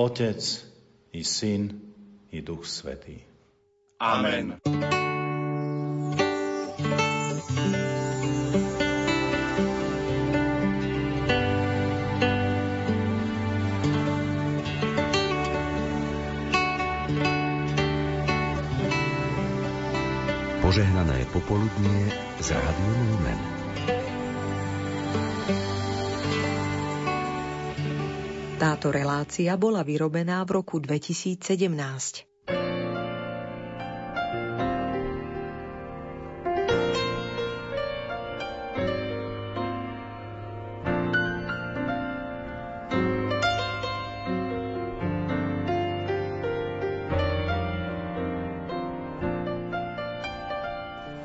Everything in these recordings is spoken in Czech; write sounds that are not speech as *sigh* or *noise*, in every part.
Otec i Syn i Duch Svetý. Amen. Požehnané popoludnie z Rádiom Lumen. Táto relácia bola vyrobená v roku 2017. V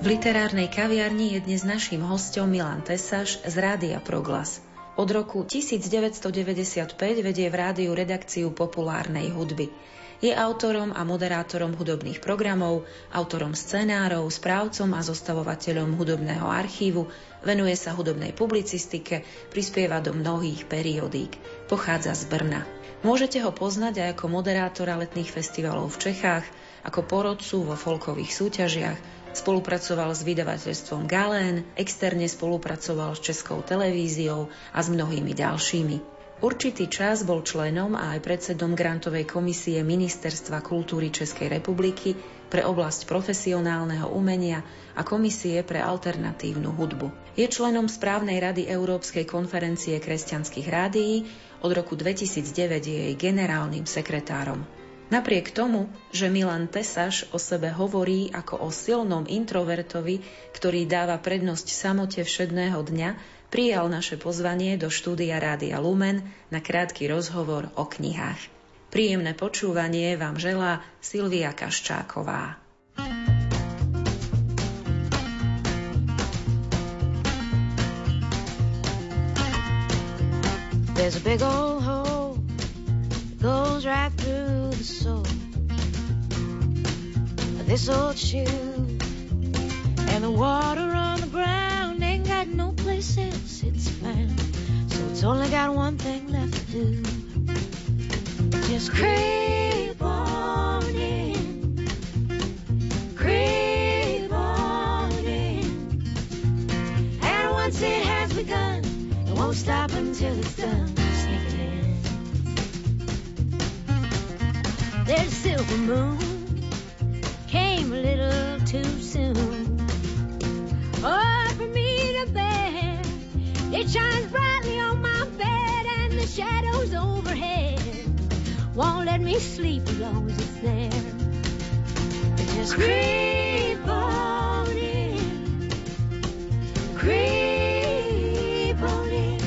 literárnej kaviarni je dnes naším hostom Milan Tesaš z Rádia Proglas. Od roku 1995 vedie v rádiu redakciu populárnej hudby. Je autorom a moderátorom hudobných programov, autorom scenárov, správcom a zostavovateľom hudobného archívu, venuje sa hudobnej publicistike, prispieva do mnohých periodík. Pochádza z Brna. Môžete ho poznať aj ako moderátora letných festivalov v Čechách, ako porodcu vo folkových súťažiach, Spolupracoval s vydavateľstvom Galén, externe spolupracoval s Českou televíziou a s mnohými ďalšími. Určitý čas bol členom a aj predsedom grantovej komisie Ministerstva kultúry Českej republiky pre oblasť profesionálneho umenia a komisie pre alternatívnu hudbu. Je členom správnej rady Európskej konferencie kresťanských rádií, od roku 2009 je jej generálnym sekretárom. Napriek tomu, že Milan Tesaš o sebe hovorí ako o silnom introvertovi, ktorý dáva prednosť samote všedného dňa, prijal naše pozvanie do štúdia Rádia Lumen na krátky rozhovor o knihách. Príjemné počúvanie vám želá Silvia Kaščáková. There's a big old hole goes right through the soul. This old shoe and the water on the ground ain't got no place else it's found. So it's only got one thing left to do. Just creep on in. Creep on in. And once it has begun, it won't stop until it's done. There's silver moon came a little too soon. Oh, for me to bear, it shines brightly on my bed, and the shadows overhead won't let me sleep as long as it's there. Just creep on in, creep on in,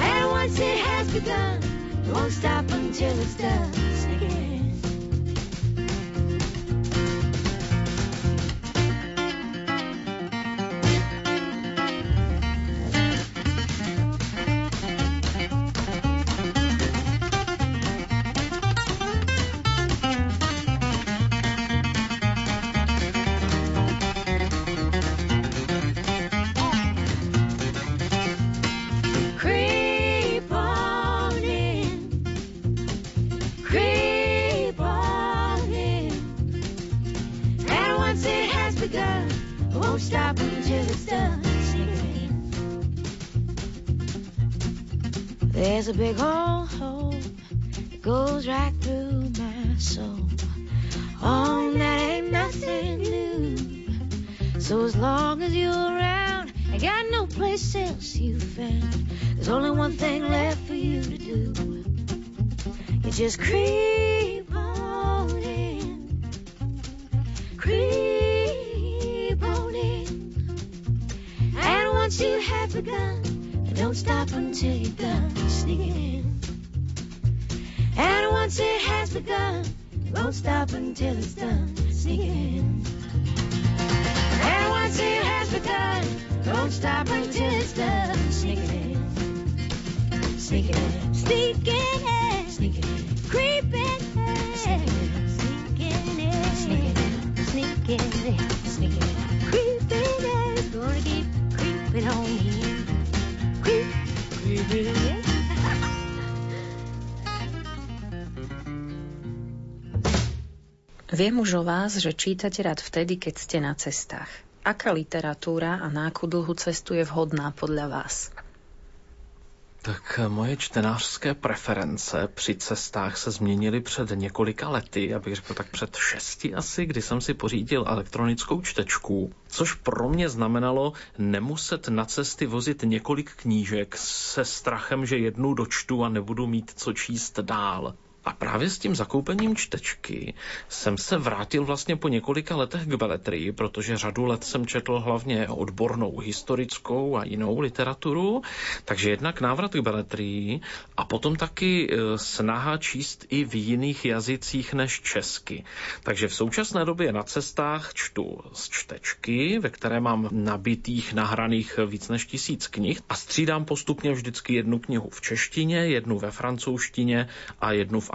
and once it has begun, it won't stop until it's done. There's a big old hole that goes right through my soul. Oh, that ain't nothing new. So as long as you're around, I got no place else you found. There's only one thing left for you to do. You just creep on in. Creep on in. And once you have begun, don't stop until you're done sneaking in. And once it has begun, it won't stop until it's done. Sneaking in. And once it has begun, it won't stop until it's done. Sneaking in. Sneaking in. Sneaking in. Sneaking in. Creeping in. Sneaking in. Sneaking in. Sneaking in. Sneaking in. Creeping in. Gonna keep creeping on in. *laughs* Viem už o vás, že čítate rád vtedy, keď ste na cestách. Aká literatúra a na akú dlhú cestu je vhodná podľa vás? Tak moje čtenářské preference při cestách se změnily před několika lety, abych řekl tak před šesti asi, kdy jsem si pořídil elektronickou čtečku, což pro mě znamenalo nemuset na cesty vozit několik knížek se strachem, že jednu dočtu a nebudu mít co číst dál. A právě s tím zakoupením čtečky jsem se vrátil vlastně po několika letech k beletrii, protože řadu let jsem četl hlavně odbornou historickou a jinou literaturu, takže jednak návrat k beletrii a potom taky e, snaha číst i v jiných jazycích než česky. Takže v současné době na cestách čtu z čtečky, ve které mám nabitých, nahraných víc než tisíc knih a střídám postupně vždycky jednu knihu v češtině, jednu ve francouzštině a jednu v.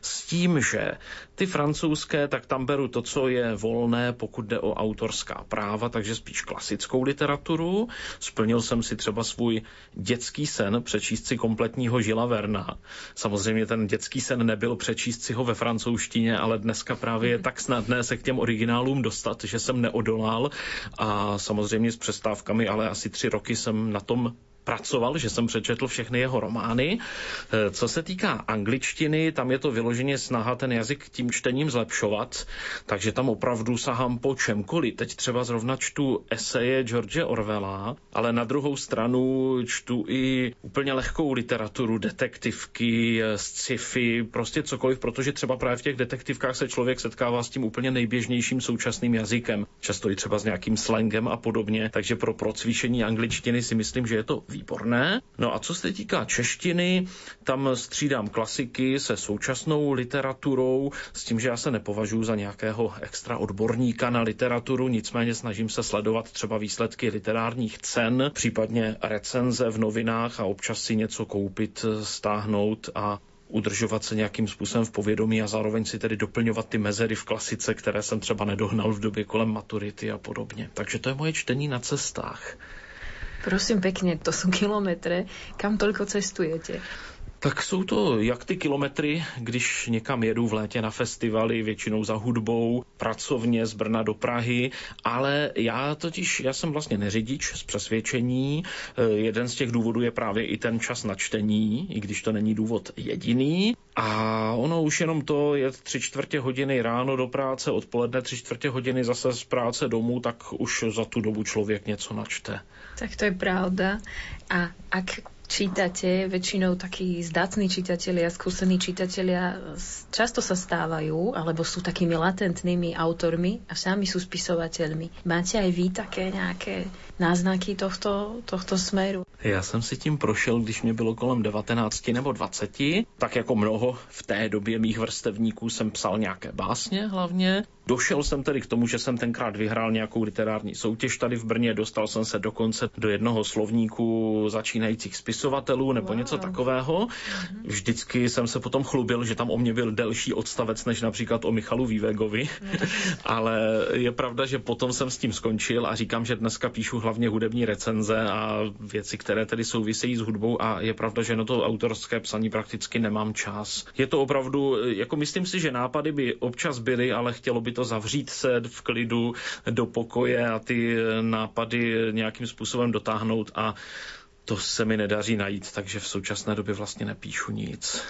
S tím, že ty francouzské, tak tam beru to, co je volné, pokud jde o autorská práva, takže spíš klasickou literaturu. Splnil jsem si třeba svůj dětský sen přečíst si kompletního Žila Verna. Samozřejmě ten dětský sen nebyl přečíst si ho ve francouzštině, ale dneska právě je tak snadné se k těm originálům dostat, že jsem neodolal a samozřejmě s přestávkami, ale asi tři roky jsem na tom pracoval, že jsem přečetl všechny jeho romány. E, co se týká angličtiny, tam je to vyloženě snaha ten jazyk tím čtením zlepšovat, takže tam opravdu sahám po čemkoliv. Teď třeba zrovna čtu eseje George Orwella, ale na druhou stranu čtu i úplně lehkou literaturu, detektivky, e, sci-fi, prostě cokoliv, protože třeba právě v těch detektivkách se člověk setkává s tím úplně nejběžnějším současným jazykem, často i třeba s nějakým slangem a podobně, takže pro procvičení angličtiny si myslím, že je to výborné. No a co se týká češtiny, tam střídám klasiky se současnou literaturou, s tím, že já se nepovažuji za nějakého extra odborníka na literaturu, nicméně snažím se sledovat třeba výsledky literárních cen, případně recenze v novinách a občas si něco koupit, stáhnout a udržovat se nějakým způsobem v povědomí a zároveň si tedy doplňovat ty mezery v klasice, které jsem třeba nedohnal v době kolem maturity a podobně. Takže to je moje čtení na cestách. Prosím pekne, to sú kilometre. Kam toľko cestujete? Tak jsou to jak ty kilometry, když někam jedu v létě na festivaly, většinou za hudbou, pracovně z Brna do Prahy, ale já totiž, já jsem vlastně neřidič z přesvědčení. Eh, jeden z těch důvodů je právě i ten čas na čtení, i když to není důvod jediný. A ono už jenom to je tři čtvrtě hodiny ráno do práce, odpoledne tři čtvrtě hodiny zase z práce domů, tak už za tu dobu člověk něco načte. Tak to je pravda. A ak čítate, väčšinou takí zdatní čitatelia, skúsení čitatelia často sa stávajú, alebo sú takými latentnými autormi a sami sú spisovateľmi. Máte aj vy také nejaké náznaky tohto, tohto smeru? Já jsem si tím prošel, když mě bylo kolem 19 nebo 20. Tak jako mnoho v té době mých vrstevníků jsem psal nějaké básně hlavně. Došel jsem tedy k tomu, že jsem tenkrát vyhrál nějakou literární soutěž tady v Brně, dostal jsem se dokonce do jednoho slovníku začínajících spisovatelů nebo wow. něco takového. Mhm. Vždycky jsem se potom chlubil, že tam o mě byl delší odstavec než například o Michalu Vývegovi, *laughs* ale je pravda, že potom jsem s tím skončil a říkám, že dneska píšu hlavně hudební recenze a věci, které tedy souvisejí s hudbou a je pravda, že na to autorské psaní prakticky nemám čas. Je to opravdu, jako myslím si, že nápady by občas byly, ale chtělo by to zavřít se v klidu do pokoje a ty nápady nějakým způsobem dotáhnout a to se mi nedaří najít, takže v současné době vlastně nepíšu nic.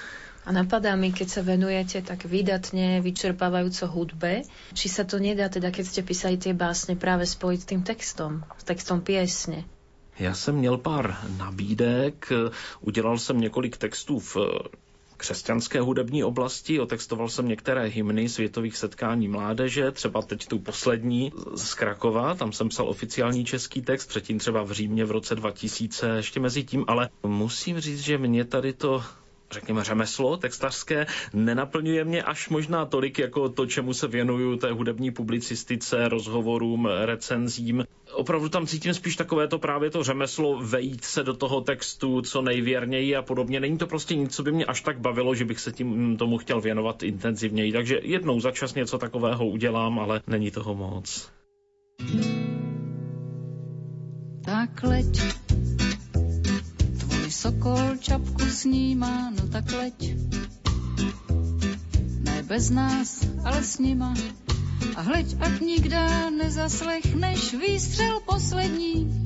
A napadá mi, keď sa venujete tak vydatne, vyčerpávajúco hudbe, či sa to nedá teda, keď ste písali tie básne, práve spojiť s tým textom, s textom piesne. Já jsem měl pár nabídek, udělal jsem několik textů v křesťanské hudební oblasti. Otextoval jsem některé hymny světových setkání mládeže, třeba teď tu poslední z Krakova, tam jsem psal oficiální český text, předtím třeba v Římě v roce 2000, ještě mezi tím, ale musím říct, že mě tady to řekněme, řemeslo textařské nenaplňuje mě až možná tolik jako to, čemu se věnuju té hudební publicistice, rozhovorům, recenzím. Opravdu tam cítím spíš takové to právě to řemeslo vejít se do toho textu co nejvěrněji a podobně. Není to prostě nic, co by mě až tak bavilo, že bych se tím tomu chtěl věnovat intenzivněji. Takže jednou za čas něco takového udělám, ale není toho moc. Tak tvůj sokol čapku snímá, no tak leď. Ne bez nás, ale s nima. A hleď, ať nikdy nezaslechneš výstřel poslední,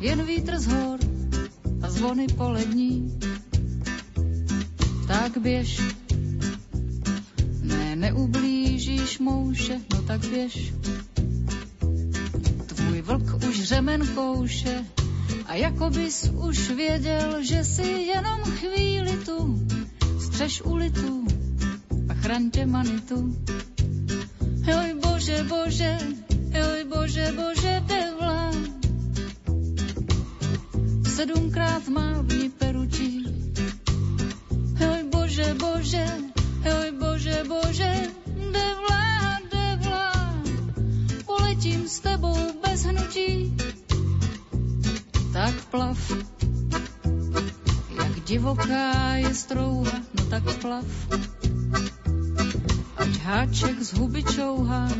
jen vítr z hor a zvony polední. Tak běž, ne, neublížíš mouše, no tak běž. Tvůj vlk už řemen kouše a jako bys už věděl, že si jenom chvíli tu střeš ulitu a chraň tě manitu. Joj bože, bože, joj bože, bože, devla. Sedmkrát má v ní peručí. Joj bože, bože, joj bože, bože, devla, devla. Poletím s tebou bez hnutí. Tak plav, jak divoká je strouha, no tak plav. Ať háček z huby čouhá,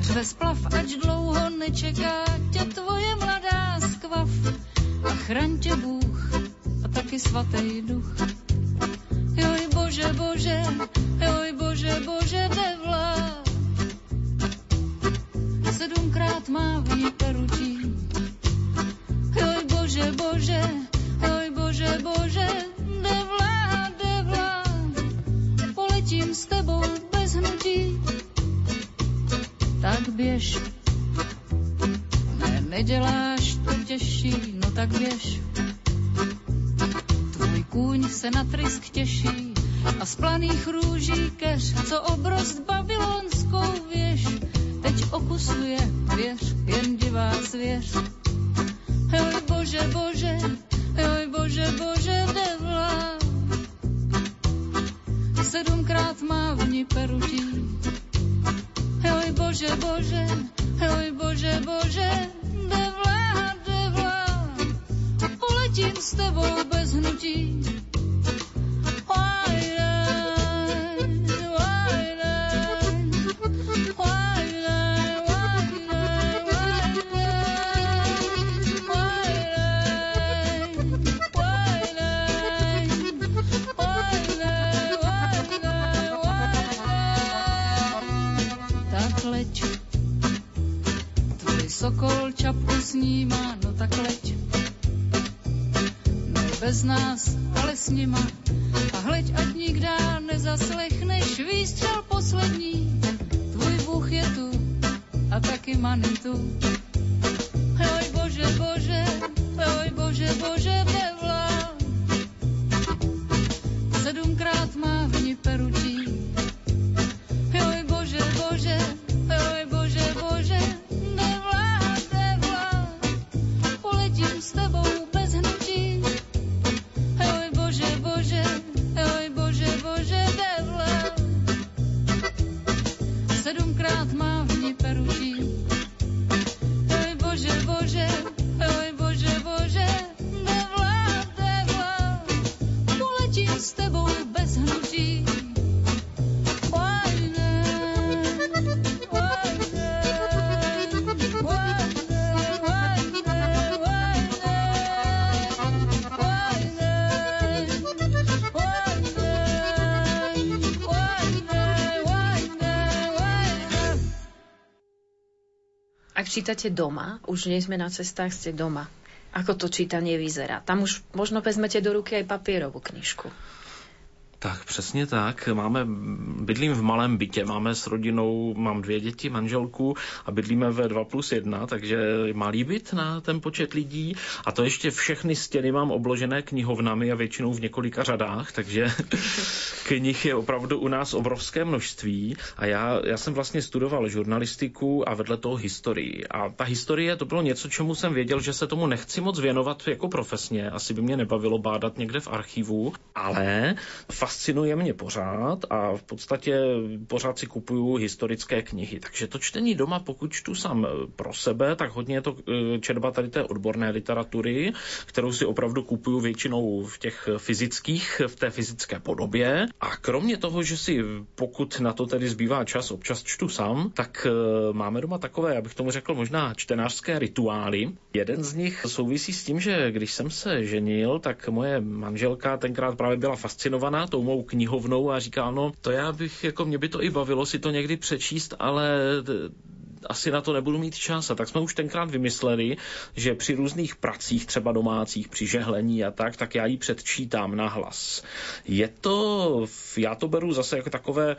řve splav, ať dlouho nečeká tě tvoje mladá skvav. A chraň tě Bůh a taky svatý duch. Joj bože, bože, joj bože, bože, devla. Sedmkrát má v bože, devla, devla. Poletím s tebou bez hnutí. Tak běž. Ne, neděláš to těžší, no tak běž. Tvůj kůň se na trysk těší a z planých růží keř, co obrost babylonskou věž, teď okusuje, věř, jen divá zvěř. Joj bože, bože, joj bože, bože, devla. Sedmkrát má v ní perutí. Joj bože, bože, joj bože, bože, devla, devla. Poletím s tebou bez hnutí. Snímá, no tak leď. Ne bez nás, ale s nima. A hleď, ať nikdy nezaslechneš výstřel poslední. Tvůj Bůh je tu a taky manitu. Oj bože, bože, oj bože, bože, devla. Sedmkrát má v ní perutí. Ak čítate doma, už nie sme na cestách, ste doma. Ako to čítanie vyzerá? Tam už možno vezmete do ruky aj papierovú knižku. Tak přesně tak. Máme, bydlím v malém bytě, máme s rodinou, mám dvě děti, manželku a bydlíme ve 2 plus 1, takže malý byt na ten počet lidí a to ještě všechny stěny mám obložené knihovnami a většinou v několika řadách, takže *laughs* knih je opravdu u nás obrovské množství a já, já jsem vlastně studoval žurnalistiku a vedle toho historii. A ta historie to bylo něco, čemu jsem věděl, že se tomu nechci moc věnovat jako profesně. Asi by mě nebavilo bádat někde v archivu, ale fascinuje mě pořád a v podstatě pořád si kupuju historické knihy. Takže to čtení doma, pokud čtu sám pro sebe, tak hodně je to eh, četba tady té odborné literatury, kterou si opravdu kupuju většinou v těch fyzických, v té fyzické podobě. A kromě toho, že si pokud na to tedy zbývá čas, občas čtu sám, tak eh, máme doma takové, abych tomu řekl, možná čtenářské rituály. Jeden z nich souvisí s tím, že když jsem se ženil, tak moje manželka tenkrát právě byla fascinovaná tou mou knihovnou a říká, no to já bych, jako mě by to i bavilo si to někdy přečíst, ale asi na to nebudu mít čas. A tak jsme už tenkrát vymysleli, že při různých pracích, třeba domácích, při žehlení a tak, tak já ji předčítám na hlas. Je to, já to beru zase jako takové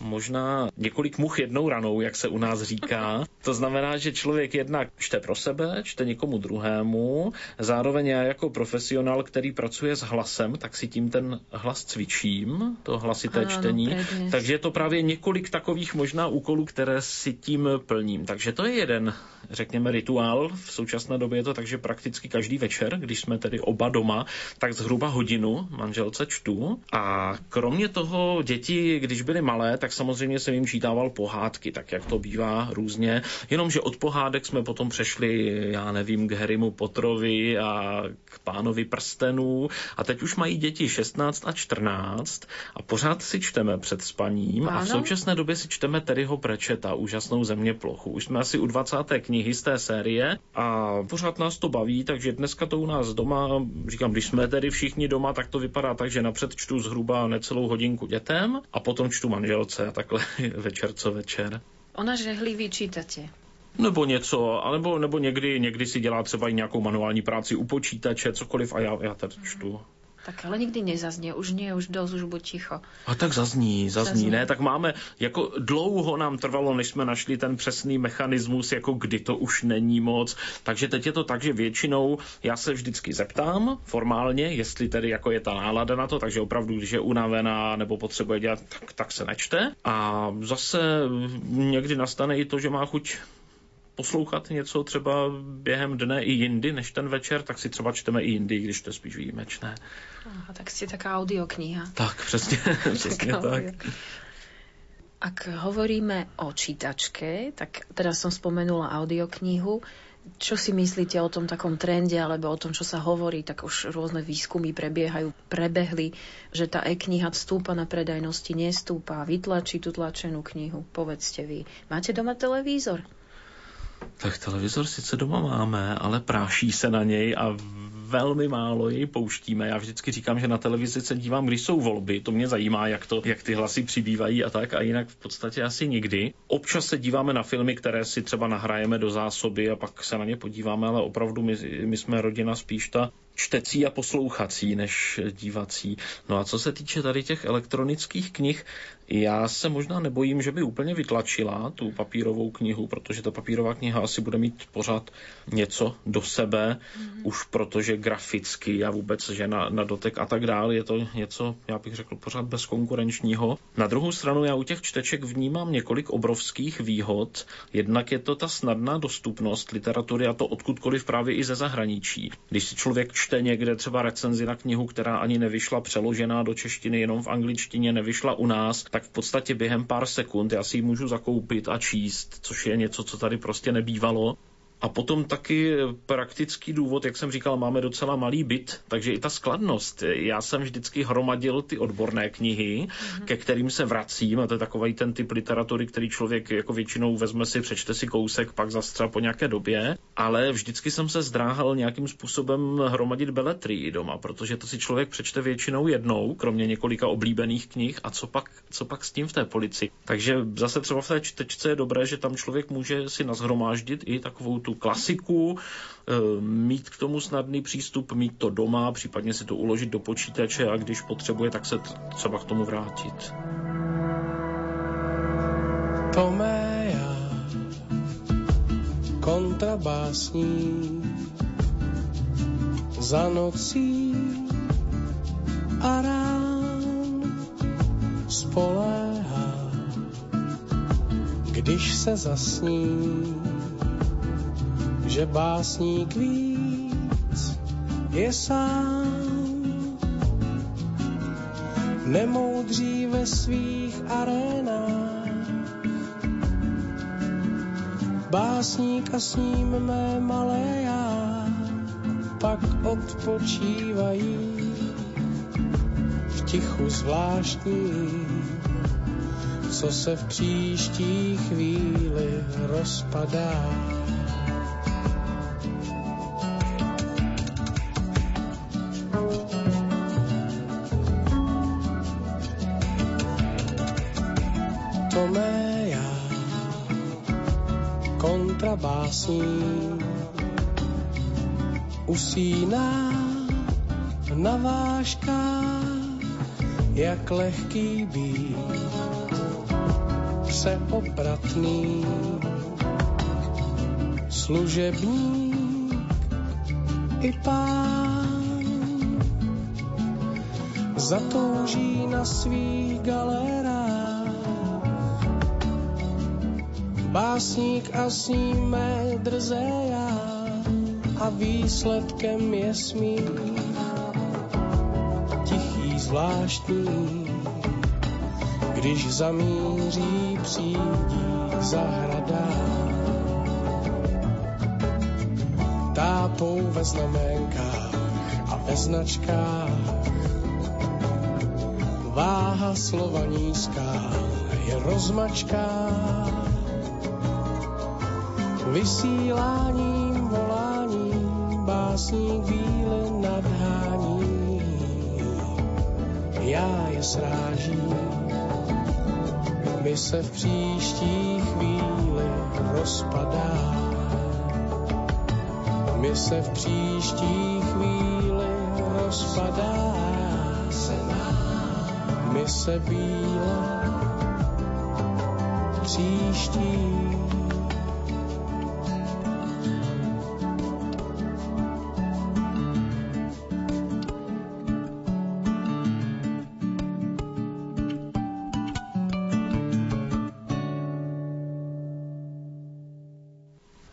možná několik much jednou ranou, jak se u nás říká. To znamená, že člověk jednak čte pro sebe, čte někomu druhému, zároveň já jako profesionál, který pracuje s hlasem, tak si tím ten hlas cvičím, to hlasité ano, čtení. No, Takže je to právě několik takových možná úkolů, které si tím plním. Takže to je jeden, řekněme, rituál. V současné době je to tak, že prakticky každý večer, když jsme tedy oba doma, tak zhruba hodinu manželce čtu. A kromě toho děti, když byly malé, tak tak samozřejmě jsem jim čítával pohádky, tak jak to bývá různě. Jenomže od pohádek jsme potom přešli, já nevím, k Harrymu Potrovi a k pánovi prstenů a teď už mají děti 16 a 14 a pořád si čteme před spaním ano. a v současné době si čteme Terryho Prečeta, úžasnou země plochu. Už jsme asi u 20. knihy z té série a pořád nás to baví, takže dneska to u nás doma, říkám, když jsme tedy všichni doma, tak to vypadá tak, že napřed čtu zhruba necelou hodinku dětem a potom čtu manželce a takhle *laughs* večer co večer. Ona žehlí vyčítate. Nebo něco, alebo, nebo někdy, někdy si dělá třeba i nějakou manuální práci u počítače, cokoliv a já, já tady čtu. Tak ale nikdy nezaznie, už nie, už dosť, už buď ticho. A tak zazní, zazní, zazní, ne? Tak máme, jako dlouho nám trvalo, než jsme našli ten přesný mechanismus, jako kdy to už není moc. Takže teď je to tak, že většinou já se vždycky zeptám formálně, jestli tedy jako je ta nálada na to, takže opravdu, když je unavená nebo potřebuje dělat, tak, tak se nečte. A zase někdy nastane i to, že má chuť poslouchat něco třeba během dne i jindy než ten večer, tak si třeba čteme i jindy, když to je spíš výjimečné. Aha, tak ste taká audiokniha. Tak, přesně, *laughs* přesně tak. Ak hovoríme o čítačke, tak teraz som spomenula audioknihu. Čo si myslíte o tom takom trende alebo o tom, čo sa hovorí, tak už rôzne výskumy prebiehajú, prebehli, že tá e-kniha stúpa na predajnosti, nestúpa, vytlačí tú tlačenú knihu. Povedzte vy, máte doma televízor? Tak televizor sice doma máme, ale práší se na něj a velmi málo jej pouštíme. Já vždycky říkám, že na televizi se dívám, když jsou volby. To mě zajímá, jak, to, jak ty hlasy přibývají a tak. A jinak v podstatě asi nikdy. Občas se díváme na filmy, které si třeba nahrajeme do zásoby a pak se na ně podíváme, ale opravdu my, my jsme rodina spíš ta čtecí a poslouchací než dívací. No a co se týče tady těch elektronických knih, já se možná nebojím, že by úplně vytlačila tu papírovou knihu, protože ta papírová kniha asi bude mít pořád něco do sebe, mm-hmm. už protože graficky a vůbec, že na, na dotek a tak dále je to něco, já bych řekl, pořád bezkonkurenčního. Na druhou stranu já u těch čteček vnímám několik obrovských výhod. Jednak je to ta snadná dostupnost literatury a to odkudkoliv právě i ze zahraničí. Když si člověk čte někde třeba recenzi na knihu, která ani nevyšla přeložená do češtiny, jenom v angličtině, nevyšla u nás, tak v podstatě během pár sekund já si ji můžu zakoupit a číst, což je něco, co tady prostě nebývalo. A potom taky praktický důvod, jak jsem říkal, máme docela malý byt, takže i ta skladnost. Já jsem vždycky hromadil ty odborné knihy, mm-hmm. ke kterým se vracím, a to je takový ten typ literatury, který člověk jako většinou vezme si, přečte si kousek, pak zastřel po nějaké době. Ale vždycky jsem se zdráhal nějakým způsobem hromadit beletrii doma, protože to si člověk přečte většinou jednou, kromě několika oblíbených knih a co pak, co pak s tím v té polici. Takže zase třeba v té čtečce je dobré, že tam člověk může si nazhromáždit i takovou tu klasiku, eh, mít k tomu snadný přístup, mít to doma, případně si to uložit do počítače a když potřebuje, tak se třeba k tomu vrátit. Toméja, kontrabásní, za nocí a rán spoléhá, když se zasní, že básník víc je sám. Nemoudří ve svých arénách, básník a s ním mé malé já pak odpočívají v tichu zvláštní, co se v příští chvíli rozpadá. Usíná na váškách, jak lehký být, přeobratný, služebník i pán. Zatouží na svých galerách, básník a s ním mé drzé já a výsledkem je smích. Tichý zvláštní, když zamíří přídí zahrada. Tápou ve znamenkách a ve značkách. Váha slova nízká je rozmačká. Vysíláním básník víle nadhání. Já je srážím, my se v příští chvíli rozpadá. My se v příští chvíli rozpadá. My se bíle příští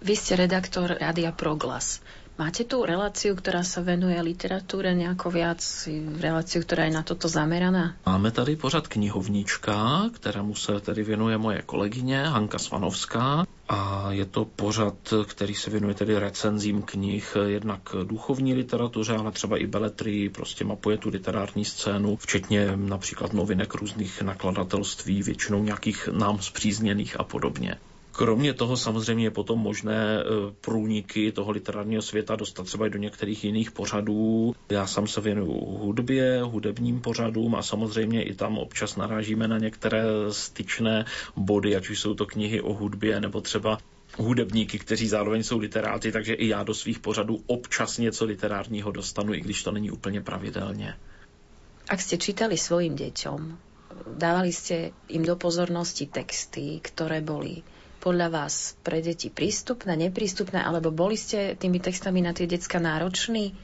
Vy ste redaktor Rádia Proglas. Máte tú reláciu, ktorá sa venuje literatúre nejako viac, reláciu, ktorá je na toto zameraná? Máme tady pořad knihovnička, kterému se tedy věnuje moje kolegyně Hanka Svanovská. A je to pořad, který se věnuje tedy recenzím knih, jednak duchovní literatuře, ale třeba i beletrii, prostě mapuje tu literární scénu, včetně například novinek různých nakladatelství, většinou nějakých nám zpřízněných a podobně. Kromě toho samozřejmě je potom možné e, průniky toho literárního světa dostat třeba i do některých jiných pořadů. Já sám se věnuju hudbě, hudebním pořadům a samozřejmě i tam občas narážíme na některé styčné body, ať už jsou to knihy o hudbě nebo třeba hudebníky, kteří zároveň jsou literáty, takže i já do svých pořadů občas něco literárního dostanu, i když to není úplně pravidelně. Ak ste čítali svojim deťom, dávali ste im do pozornosti texty, ktoré boli podľa vás pre deti prístupné, neprístupné, alebo boli ste tými textami na tie decka nároční?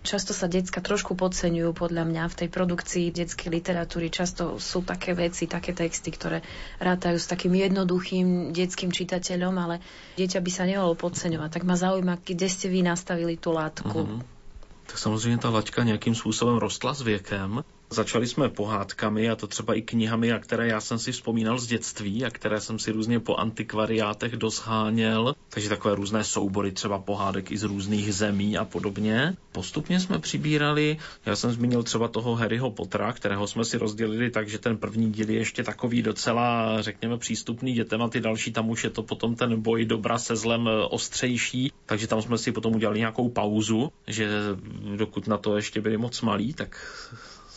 Často sa decka trošku podceňujú podľa mňa v tej produkcii detskej literatúry. Často sú také veci, také texty, ktoré rátajú s takým jednoduchým detským čitateľom, ale dieťa by sa nemalo podceňovať. Tak ma zaujíma, kde ste vy nastavili tú látku. Mhm. Tak samozřejmě ta laťka nějakým způsobem rostla s věkem. Začali jsme pohádkami a to třeba i knihami, a které já jsem si vzpomínal z dětství a které jsem si různě po antikvariátech dosháněl. Takže takové různé soubory třeba pohádek i z různých zemí a podobně. Postupně jsme přibírali, já jsem zmínil třeba toho Harryho Pottera, kterého jsme si rozdělili tak, že ten první díl je ještě takový docela, řekněme, přístupný dětem a ty další tam už je to potom ten boj dobra se zlem ostřejší, takže tam jsme si potom udělali nějakou pauzu, že dokud na to ještě byli moc malí, tak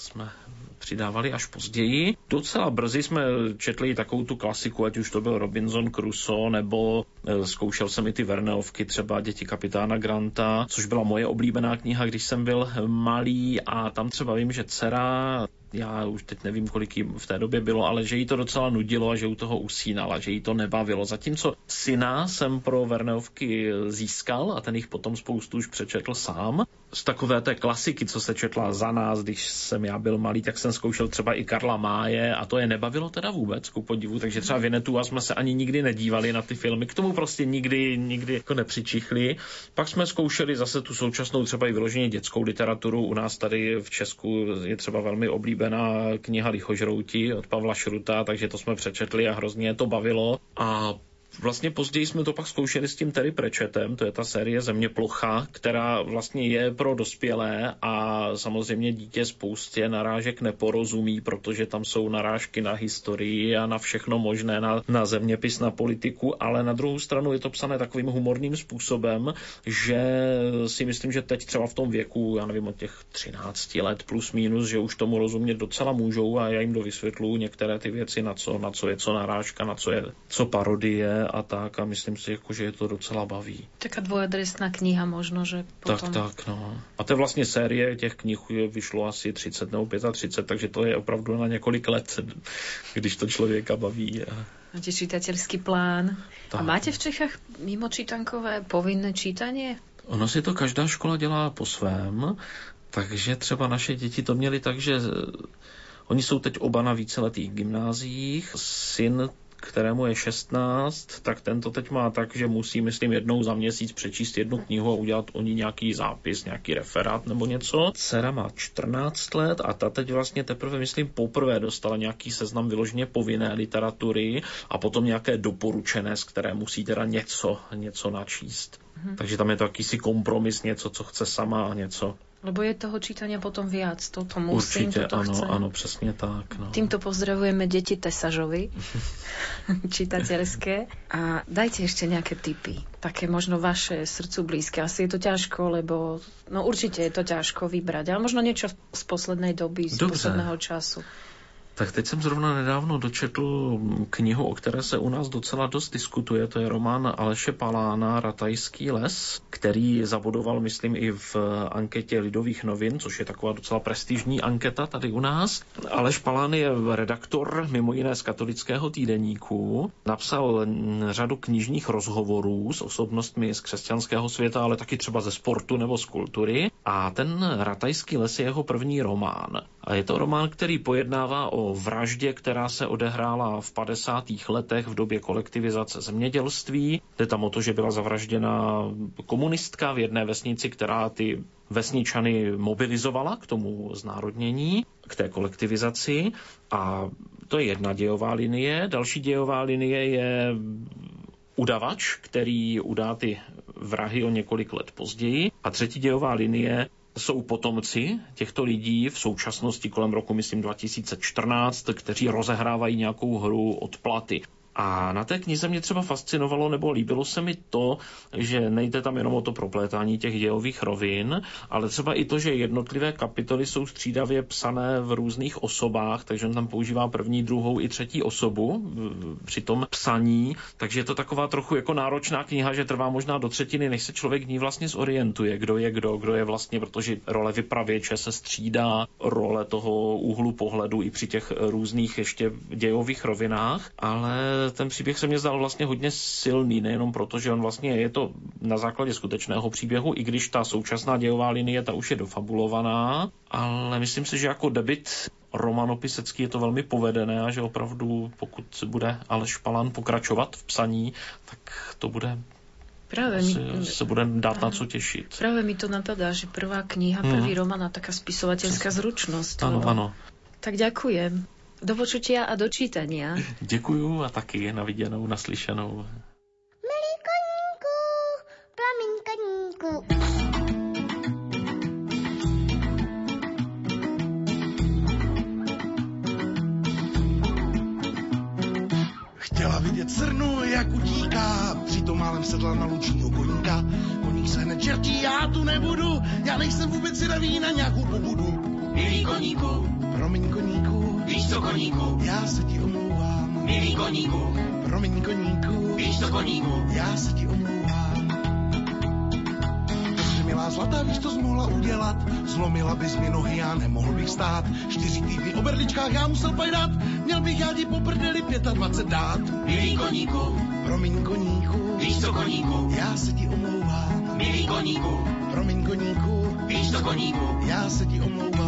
jsme přidávali až později. Docela brzy jsme četli takovou tu klasiku, ať už to byl Robinson Crusoe, nebo e, zkoušel jsem i ty Verneovky, třeba Děti kapitána Granta, což byla moje oblíbená kniha, když jsem byl malý a tam třeba vím, že dcera já už teď nevím, kolik jí v té době bylo, ale že jí to docela nudilo a že u toho usínala, že jí to nebavilo. Zatímco syna jsem pro Verneovky získal a ten jich potom spoustu už přečetl sám. Z takové té klasiky, co se četla za nás, když jsem já byl malý, tak jsem zkoušel třeba i Karla Máje a to je nebavilo teda vůbec, ku podivu, takže třeba Vinetu a jsme se ani nikdy nedívali na ty filmy, k tomu prostě nikdy, nikdy jako nepřičichli. Pak jsme zkoušeli zase tu současnou třeba i vyloženě dětskou literaturu. U nás tady v Česku je třeba velmi oblíbená kniha Lichožrouti od Pavla Šruta, takže to jsme přečetli a hrozně to bavilo. A Vlastně později jsme to pak zkoušeli s tím Terry Prečetem, to je ta série Země plocha, která vlastně je pro dospělé a samozřejmě dítě spoustě narážek neporozumí, protože tam jsou narážky na historii a na všechno možné, na, na zeměpis, na politiku, ale na druhou stranu je to psané takovým humorným způsobem, že si myslím, že teď třeba v tom věku, já nevím, od těch 13 let plus minus, že už tomu rozumět docela můžou a já jim dovysvětluju některé ty věci, na co, na co je co narážka, na co je co parodie a tak a myslím si, jako, že je to docela baví. Taká dvojedresná kniha možno, že potom... Tak, tak, no. A to je vlastně série těch knih vyšlo asi 30 nebo 35, takže to je opravdu na několik let, když to člověka baví. A... Máte čitatelský plán. Tak. A máte v Čechách mimo čítankové povinné čítanie? Ono si to každá škola dělá po svém, takže třeba naše děti to měli tak, že Oni jsou teď oba na víceletých gymnáziích. Syn kterému je 16, tak tento teď má tak, že musí, myslím, jednou za měsíc přečíst jednu knihu a udělat o ní nějaký zápis, nějaký referát nebo něco. Dcera má 14 let a ta teď vlastně teprve, myslím, poprvé dostala nějaký seznam vyloženě povinné literatury a potom nějaké doporučené, z které musí teda něco, něco načíst. Mhm. Takže tam je to jakýsi kompromis, něco, co chce sama a něco, Lebo je toho čítania potom viac. Toto musím, Určite, toto áno, chcem. áno, presne tak. No. Týmto pozdravujeme deti Tesažovi, *laughs* čitateľské. A dajte ešte nejaké tipy, také možno vaše srdcu blízke. Asi je to ťažko, lebo no určite je to ťažko vybrať, ale možno niečo z poslednej doby, z Dobře. posledného času. Tak teď jsem zrovna nedávno dočetl knihu, o které se u nás docela dost diskutuje. To je román Aleše Palána Ratajský les, který zabudoval, myslím, i v anketě Lidových novin, což je taková docela prestižní anketa tady u nás. Aleš Palán je redaktor, mimo jiné z katolického týdeníku. Napsal řadu knižních rozhovorů s osobnostmi z křesťanského světa, ale taky třeba ze sportu nebo z kultury. A ten Ratajský les je jeho první román. A je to román, který pojednává o vraždě, která se odehrála v 50. letech v době kolektivizace zemědělství. Jde tam o to, že byla zavražděna komunistka v jedné vesnici, která ty vesničany mobilizovala k tomu znárodnění, k té kolektivizaci. A to je jedna dějová linie. Další dějová linie je udavač, který udá ty vrahy o několik let později. A třetí dějová linie jsou potomci těchto lidí v současnosti kolem roku, myslím, 2014, kteří rozehrávají nějakou hru od platy. A na té knize mě třeba fascinovalo nebo líbilo se mi to, že nejde tam jenom o to proplétání těch dějových rovin, ale třeba i to, že jednotlivé kapitoly jsou střídavě psané v různých osobách, takže on tam používá první, druhou i třetí osobu při tom psaní, takže je to taková trochu jako náročná kniha, že trvá možná do třetiny, než se člověk v ní vlastně zorientuje, kdo je kdo, kdo je vlastně, protože role vypravěče se střídá, role toho úhlu pohledu i při těch různých ještě dějových rovinách, ale ten příběh se mě zdal vlastně hodně silný, nejenom proto, že on vlastně je to na základě skutečného příběhu, i když ta současná dějová linie ta už je dofabulovaná, ale myslím si, že jako debit romanopisecký je to velmi povedené a že opravdu pokud bude Aleš Palan pokračovat v psaní, tak to bude Práve mi, se bude dát na co těšit. Práve mi to napadá, že prvá kniha, hmm. prvý román a taká spisovateľská zručnosť. Áno, áno. Tak ďakujem. Do počutia a do čítania. *laughs* Děkuju a taky na viděnou, naslyšenou. Milý koníku, promiň koníku. Chtěla vidět srnu, jak utíká, přitom málem sedla na lučního koníka. Koník se hned čertí, já tu nebudu, já nejsem vůbec zvědavý na nějakou pobudu. Milý koníku, Promiň koníku, víš co koníku, já se ti omlouvám. milý koníku, Promiň koníku, víš co koníku, já se ti omlouvám. Dobře, milá zlatá, víš, to jsi mohla udělat. Zlomila bys mi nohy, já nemohl bych stát. Čtyři týdny o berličkách já musel pajdat. Měl bych já ti po prdeli 25 dát. milý koníku, Promiň koníku, víš co koníku, já se ti omlouvám. milý koníku, Promiň koníku, víš co koníku, já se ti omlouvám.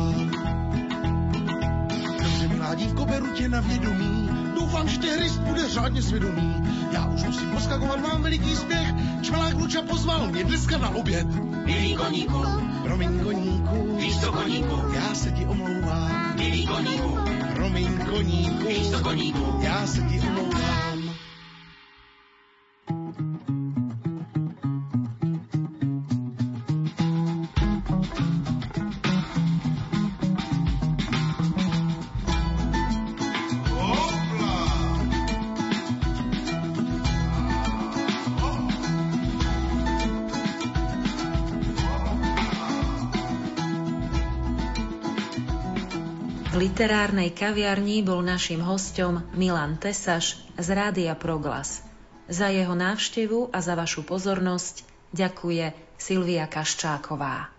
Milá dívko, beru tě na vědomí. Doufám, že tě hryst bude řádně svědomí. Já už musím poskakovat, mám veliký spěch. Čmelák Luča pozval mě dneska na oběd. milý koníku, Promiň koníku, víš co koníku, já se ti omlouvám. milý koníku, Promiň koníku, víš co koníku, já se ti omlouvám. Literárnej kaviarni bol našim hostom Milan Tesaš z Rádia Proglas. Za jeho návštevu a za vašu pozornosť ďakuje Silvia Kaščáková.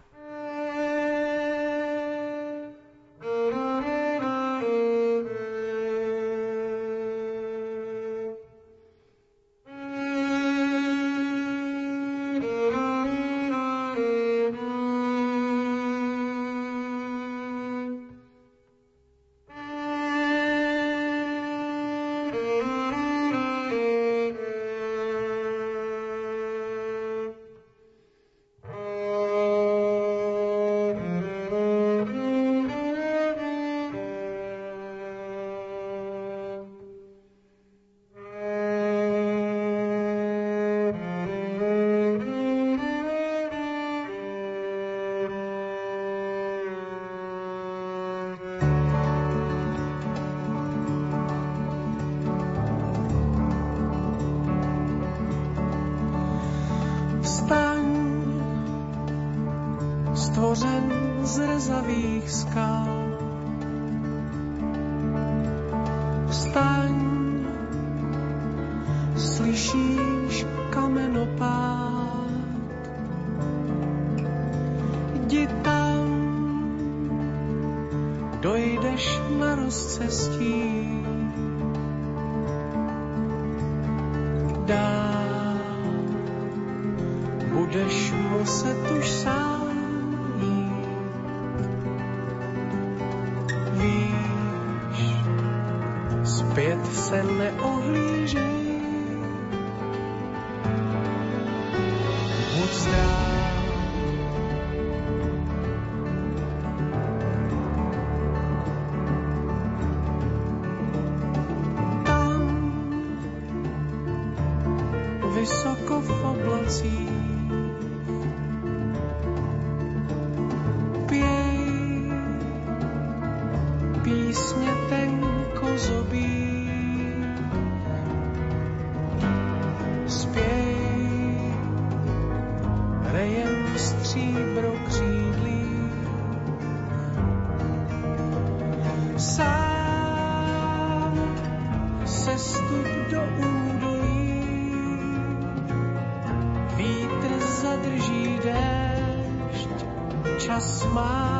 Rozcestí. Sám se stup do údolí, vítr zadrží déšť, čas máš.